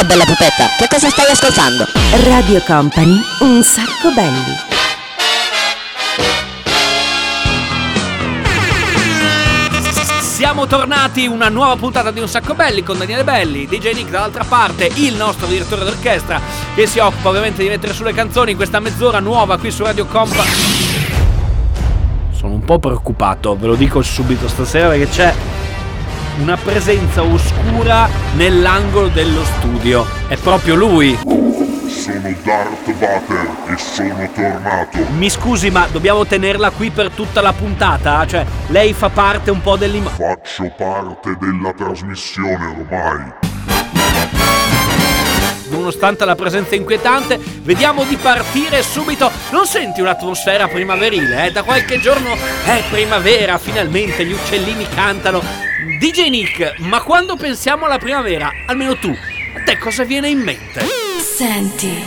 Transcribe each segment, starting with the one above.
Ciao bella pupetta, che cosa stai ascoltando? Radio Company, un sacco belli. Siamo tornati, una nuova puntata di Un Sacco Belli con Daniele Belli, DJ Nick dall'altra parte, il nostro direttore d'orchestra che si occupa ovviamente di mettere sulle canzoni in questa mezz'ora nuova qui su Radio Comp. Sono un po' preoccupato, ve lo dico subito stasera perché c'è una presenza oscura nell'angolo dello studio. È proprio lui. Sono Darth Vader e sono tornato. Mi scusi, ma dobbiamo tenerla qui per tutta la puntata? Cioè, lei fa parte un po' dell'immagine. Faccio parte della trasmissione ormai. Nonostante la presenza inquietante, vediamo di partire subito. Non senti un'atmosfera primaverile? Eh? Da qualche giorno è primavera, finalmente gli uccellini cantano. DJ Nick, ma quando pensiamo alla primavera, almeno tu, a te cosa viene in mente? Senti,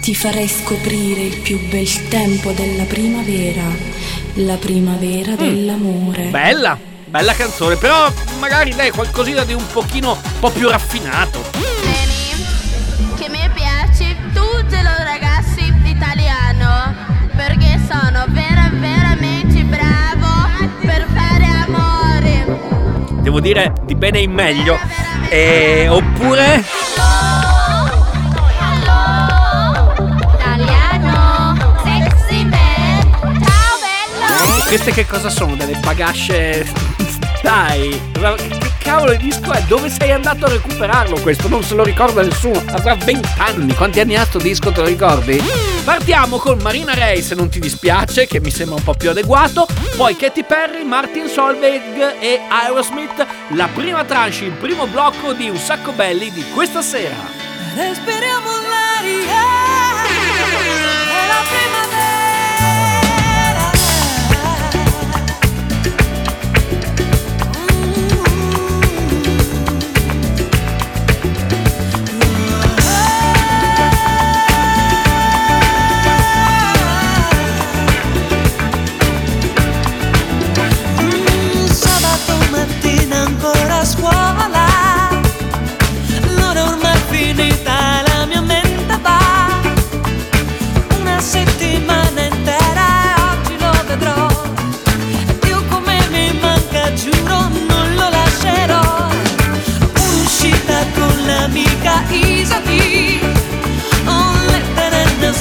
ti farei scoprire il più bel tempo della primavera, la primavera dell'amore. Bella, bella canzone, però magari dai qualcosina di un pochino un po' più raffinato. Devo dire di bene in meglio. E oppure queste che cosa sono? Delle bagasce. Dai, cavolo di disco è? Dove sei andato a recuperarlo questo? Non se lo ricorda nessuno. Avrà 20 anni. Quanti anni ha sto disco, te lo ricordi? Partiamo con Marina Ray, se non ti dispiace, che mi sembra un po' più adeguato. Poi Katy Perry, Martin Solveig e Aerosmith. La prima tranche, il primo blocco di Un sacco belli di questa sera. Respiriamo l'aria della primavera. Mm,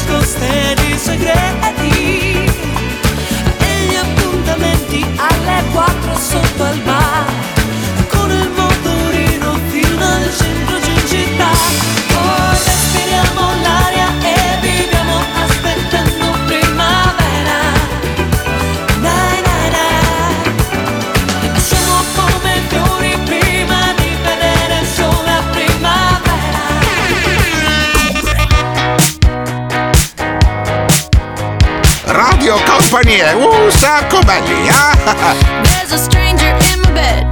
desgosto de segredo Company, un sacco belli, ah! There's a stranger in my bed.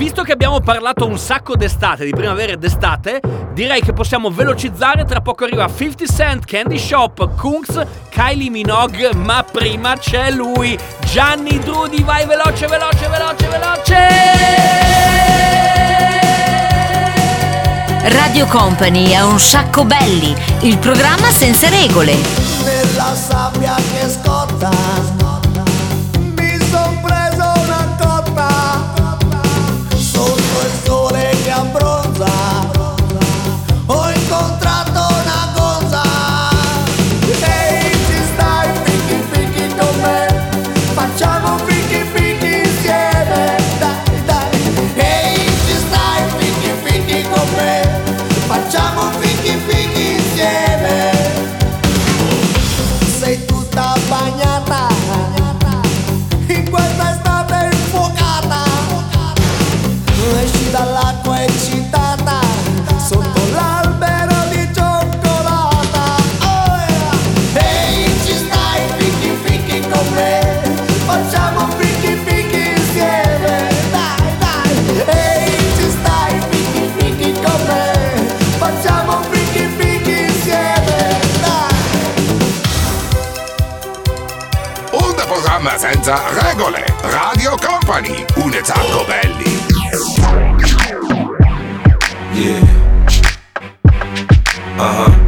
Visto che abbiamo parlato un sacco d'estate, di primavera e d'estate Direi che possiamo velocizzare, tra poco arriva 50 Cent, Candy Shop, Kungs, Kylie Minogue Ma prima c'è lui, Gianni Drudi, vai veloce, veloce, veloce, veloce! Radio Company è un sacco belli, il programma senza regole. Nella sabbia che scotta Yeah. Uh huh.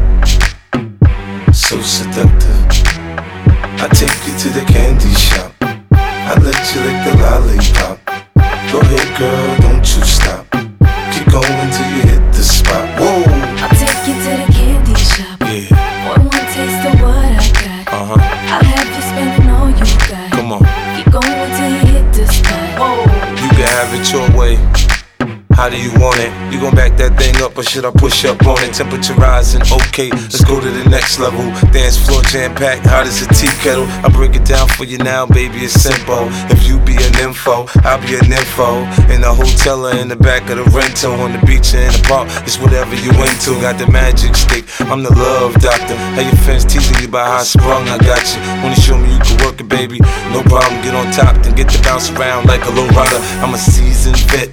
Should I push up on it? Temperature rising, okay, let's go to the next level. Dance floor jam packed, hot as a tea kettle. I break it down for you now, baby, it's simple. If you be an info, I'll be an info. In the hotel or in the back of the rental, on the beach or in the park, it's whatever you into. Got the magic stick, I'm the love doctor. How your fans teasing you about how I sprung, I got you. Wanna show me you can work it, baby? No problem, get on top, then get to bounce around like a low rider. I'm a seasoned vet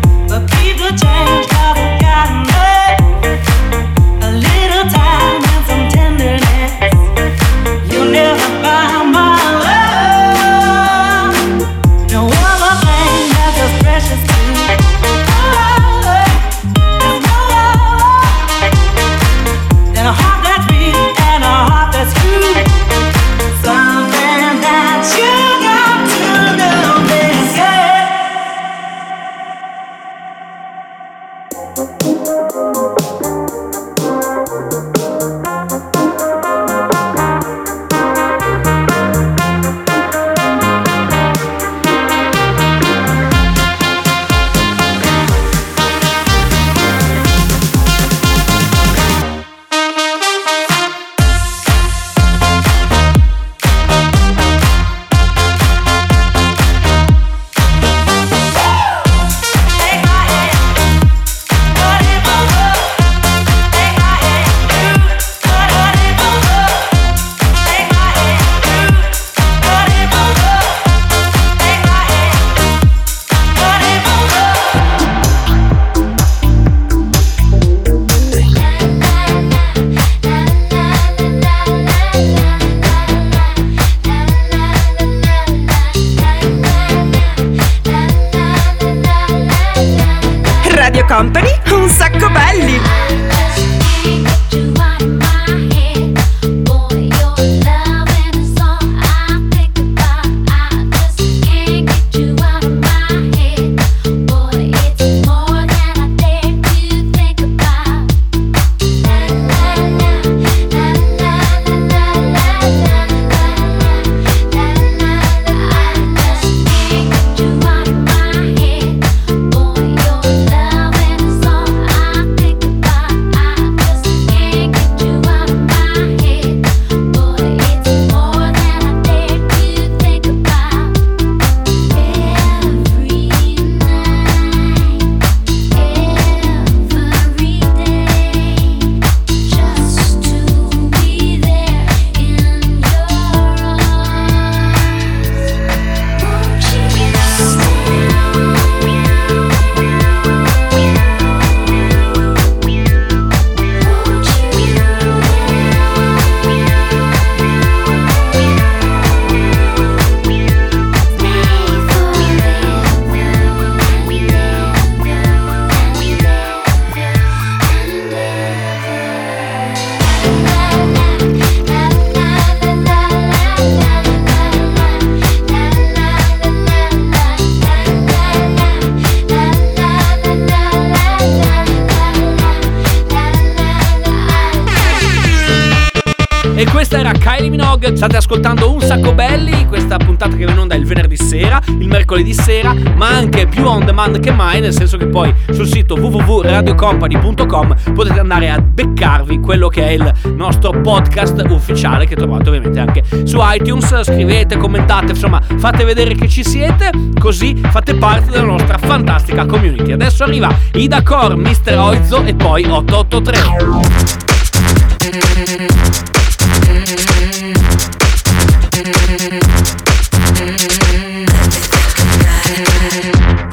Minogue. State ascoltando un sacco belli. Questa puntata che va in onda il venerdì sera, il mercoledì sera, ma anche più on demand che mai, nel senso che poi sul sito www.radiocompany.com potete andare a beccarvi quello che è il nostro podcast ufficiale che trovate ovviamente anche su iTunes. Scrivete, commentate, insomma, fate vedere che ci siete, così fate parte della nostra fantastica community. Adesso arriva Ida Core, Mr. Oizzo e poi 883.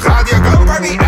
Radio Company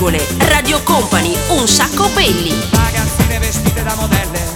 Regole. Radio Company, un sacco belli. Ragazzine vestite da modelle,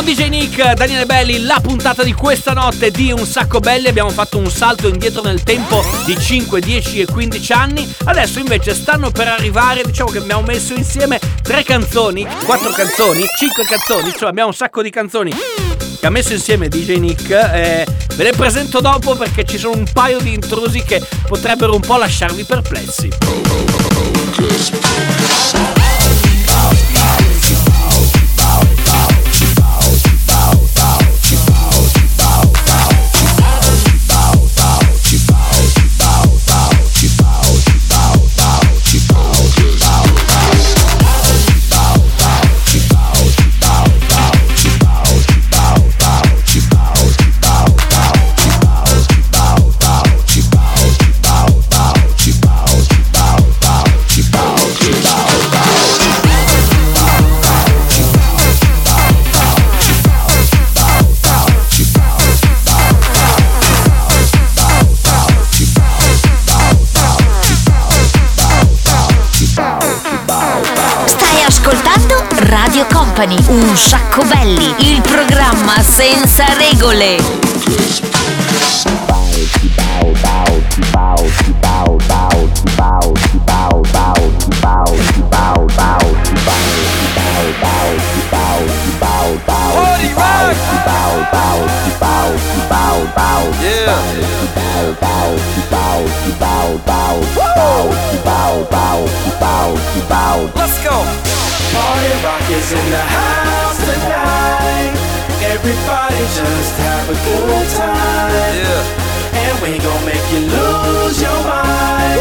Con DJ Nick, Daniele Belli, la puntata di questa notte di Un Sacco Belli abbiamo fatto un salto indietro nel tempo di 5, 10 e 15 anni. Adesso invece stanno per arrivare, diciamo che abbiamo messo insieme tre canzoni, quattro canzoni, cinque canzoni, insomma abbiamo un sacco di canzoni che ha messo insieme DJ Nick. eh, ve le presento dopo perché ci sono un paio di intrusi che potrebbero un po' lasciarvi perplessi. ascoltando un sacco belli, il programma senza regole. Let's go. Party rock is in the house. Everybody just have a good time. Yeah. And we gon' make you lose your mind.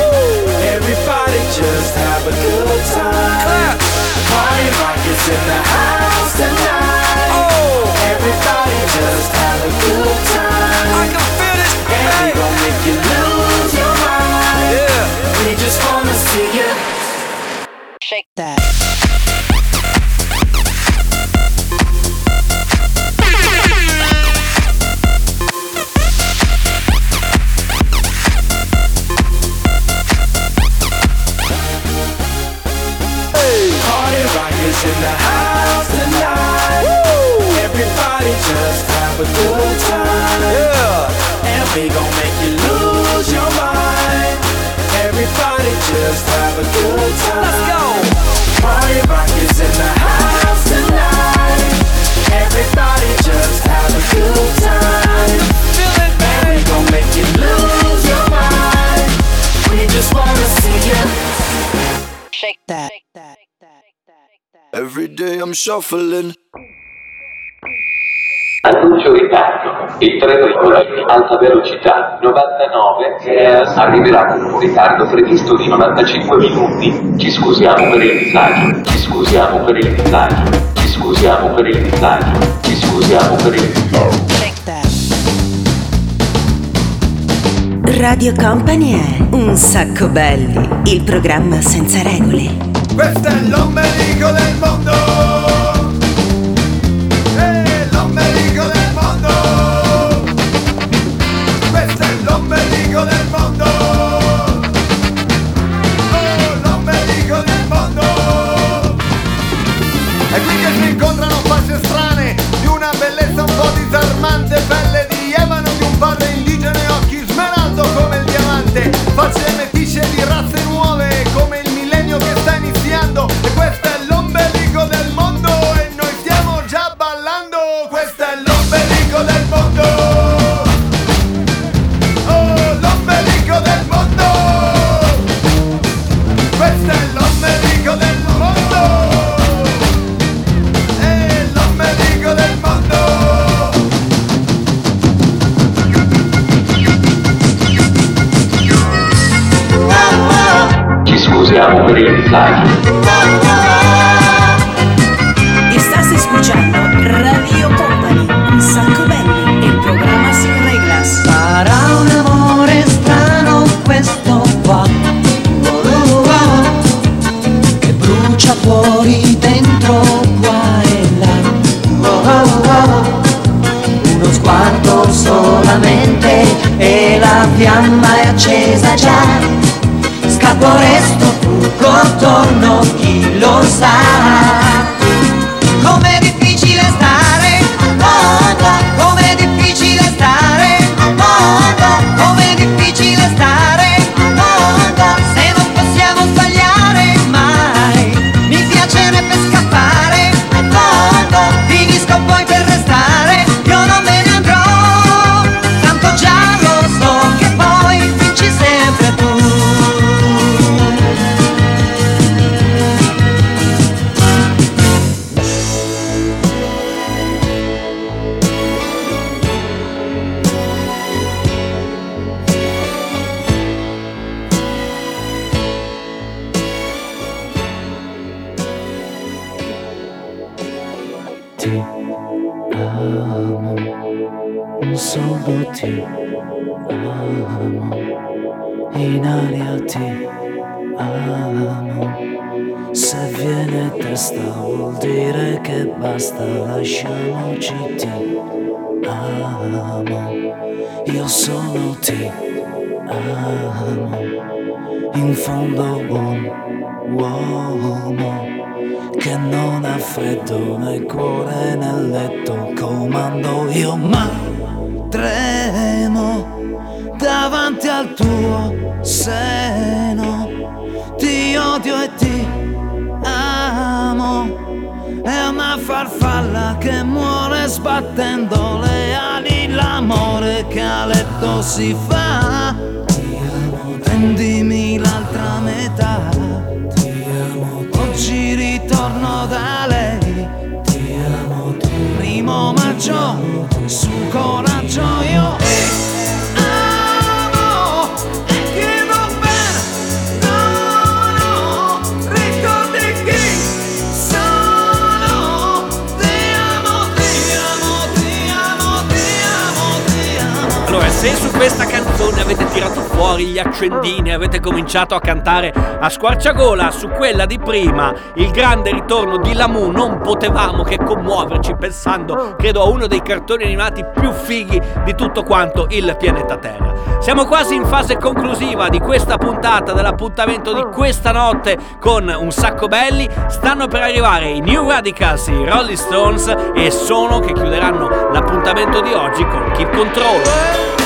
Everybody just have a good time. Clap. Party rock is in the house tonight. Oh. Everybody just have a good time. I can feel this. And we gon' make you lose your mind. Yeah. We just wanna see you. Shake that. A good time. Let's go. Party rock is in the house tonight. Everybody just have a good time. And we gon' make you lose your mind. We just wanna see you. Shake that. Every day I'm shuffling. Annuncio ritardo. Il treno in Bologna alta velocità 99 eh, arriverà con un ritardo previsto di 95 minuti. Ci scusiamo per il disagio. Ci scusiamo per il disagio. Ci scusiamo per il disagio. Ci scusiamo per il disagio. Radio Company è Un sacco belli, il programma senza regole. Questo è l'ombelico del mondo. Basta, lasciamoci ti amo, io solo ti amo, in fondo buon uomo, che non ha freddo nel cuore nel letto comando io ma tremo davanti al tuo seno. Ti odio e ti farfalla che muore sbattendo le ali. L'amore che a letto si fa. Prendimi l'altra metà. Oggi ritorno da lei. Primo maggio su coraggio questa canzone avete tirato fuori gli accendini, avete cominciato a cantare a squarciagola, su quella di prima, il grande ritorno di Lamu, non potevamo che commuoverci pensando, credo, a uno dei cartoni animati più fighi di tutto quanto il pianeta Terra. Siamo quasi in fase conclusiva di questa puntata, dell'appuntamento di questa notte con un sacco belli. Stanno per arrivare i New Radicals, i Rolling Stones e sono che chiuderanno l'appuntamento di oggi con Keep Control.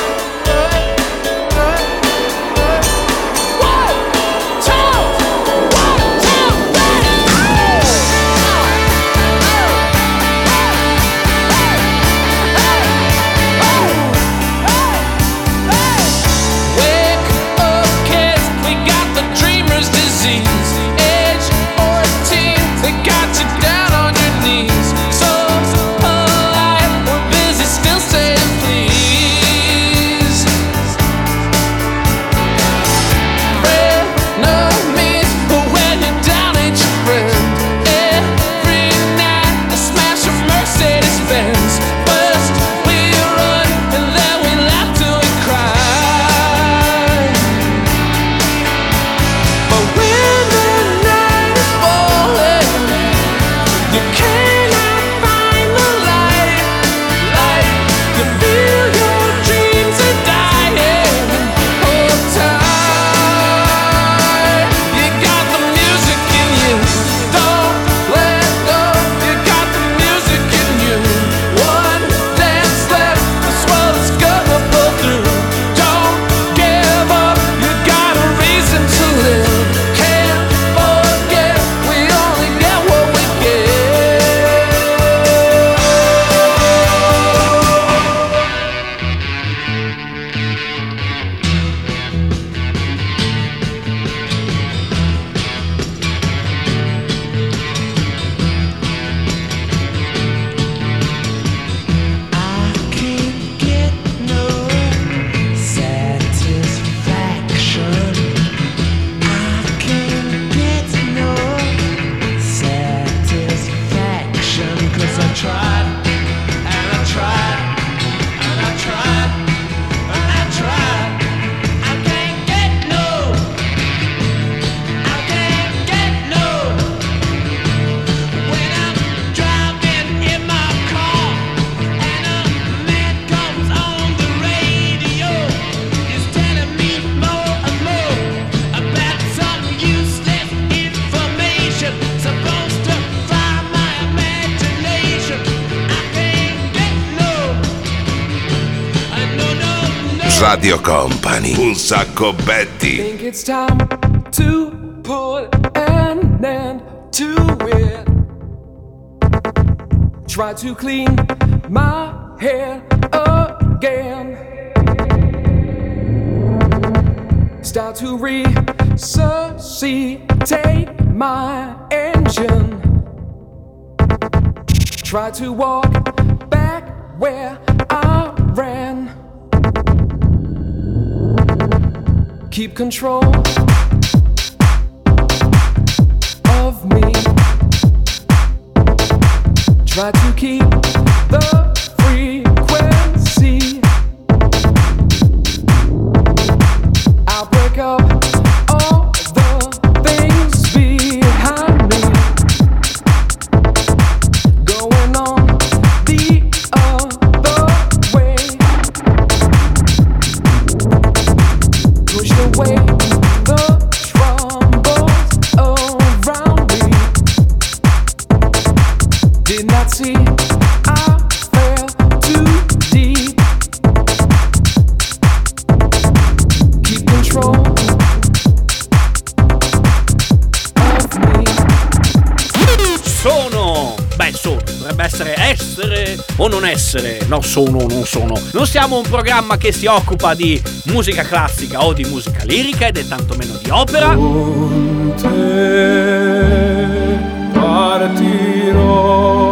Radio Company, un sacco Betty. think it's time to put an end to it. Try to clean my hair again. Start to resuscitate my engine. Try to walk back where I ran. Keep control of me. Try to keep the essere no sono, non sono. Non siamo un programma che si occupa di musica classica o di musica lirica ed è tantomeno di opera. Con te partirò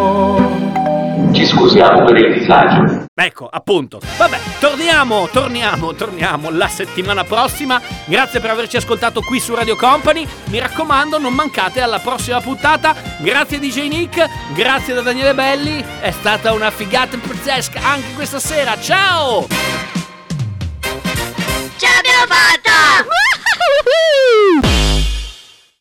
scusiamo per il disagio. Ecco, appunto. Vabbè, torniamo, torniamo, torniamo la settimana prossima. Grazie per averci ascoltato qui su Radio Company. Mi raccomando, non mancate alla prossima puntata. Grazie DJ Nick, grazie da Daniele Belli. È stata una figata pazzesca anche questa sera. Ciao! Ce l'abbiamo fatta!